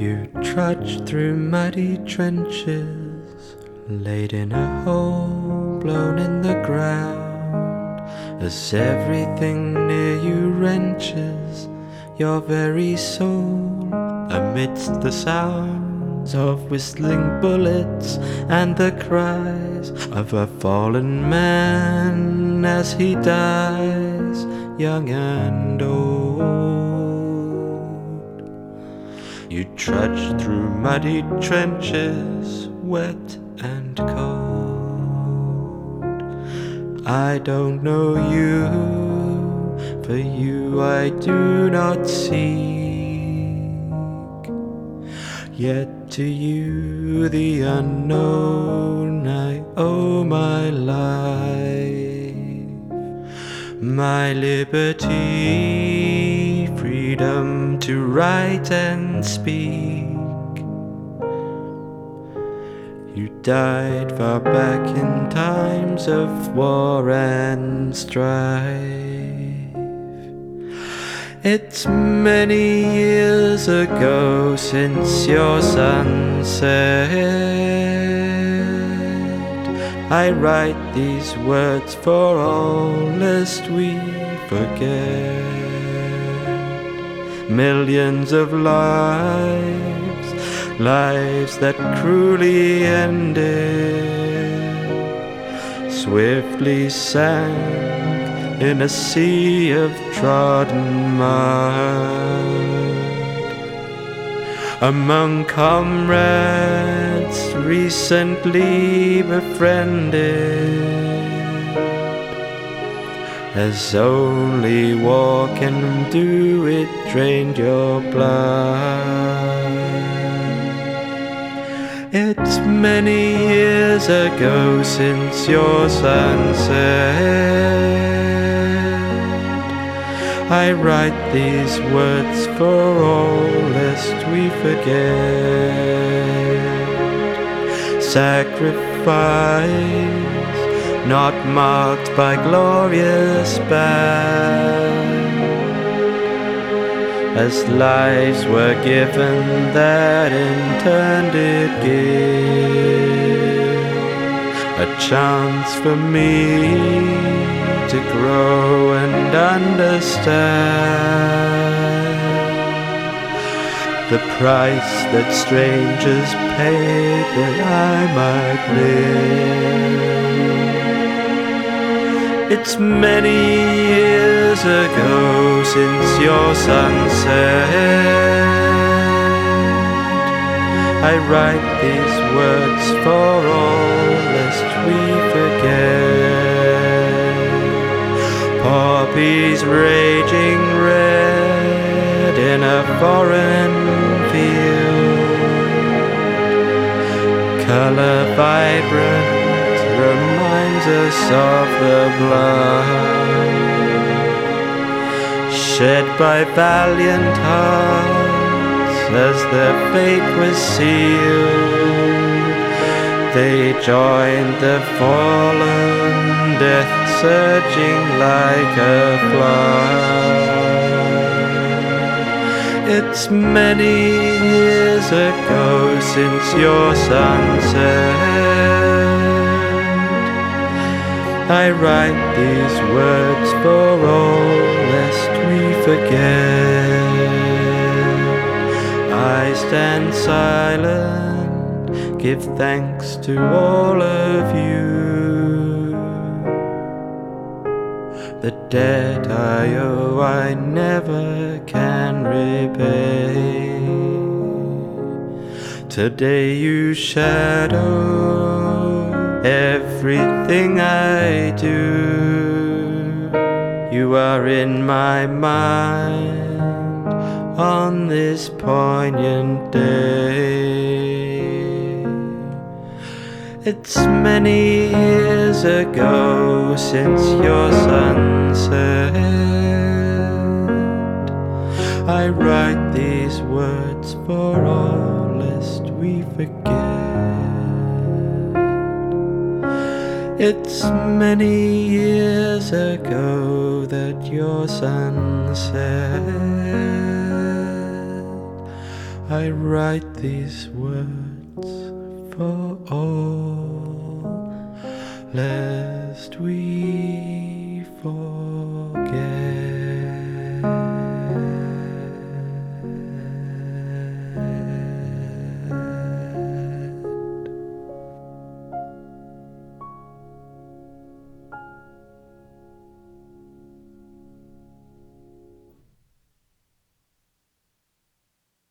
You trudge through muddy trenches, laid in a hole blown in the ground, as everything near you wrenches your very soul amidst the sounds of whistling bullets and the cries of a fallen man as he dies, young and old. Trudge through muddy trenches, wet and cold. I don't know you, for you I do not seek. Yet to you, the unknown, I owe my life, my liberty, freedom to write and speak. You died far back in times of war and strife. It's many years ago since your sunset. I write these words for all lest we forget millions of lives, lives that cruelly ended, swiftly sank in a sea of trodden mud. Among comrades recently befriended as only can do, it drained your blood. It's many years ago since your sunset. I write these words for all lest we forget. Sacrifice not marked by glorious band. As lives were given that in turn did give a chance for me to grow and understand the price that strangers paid that I might live. It's many years ago since your sunset. I write these words for all lest we forget. Poppies raging red in a foreign field. Color vibrant reminds us of the blood shed by valiant hearts as their fate was sealed. They joined the fallen, death surging like a flood. It's many years ago since your sunset. I write these words for all lest we forget. I stand silent, give thanks to all of you. The debt I owe I never can repay. Today you shadow everything I do. You are in my mind on this poignant day. It's many years ago since your sunset. I write these words for all lest we forget. It's many years ago that your son said, I write these words for all, lest we.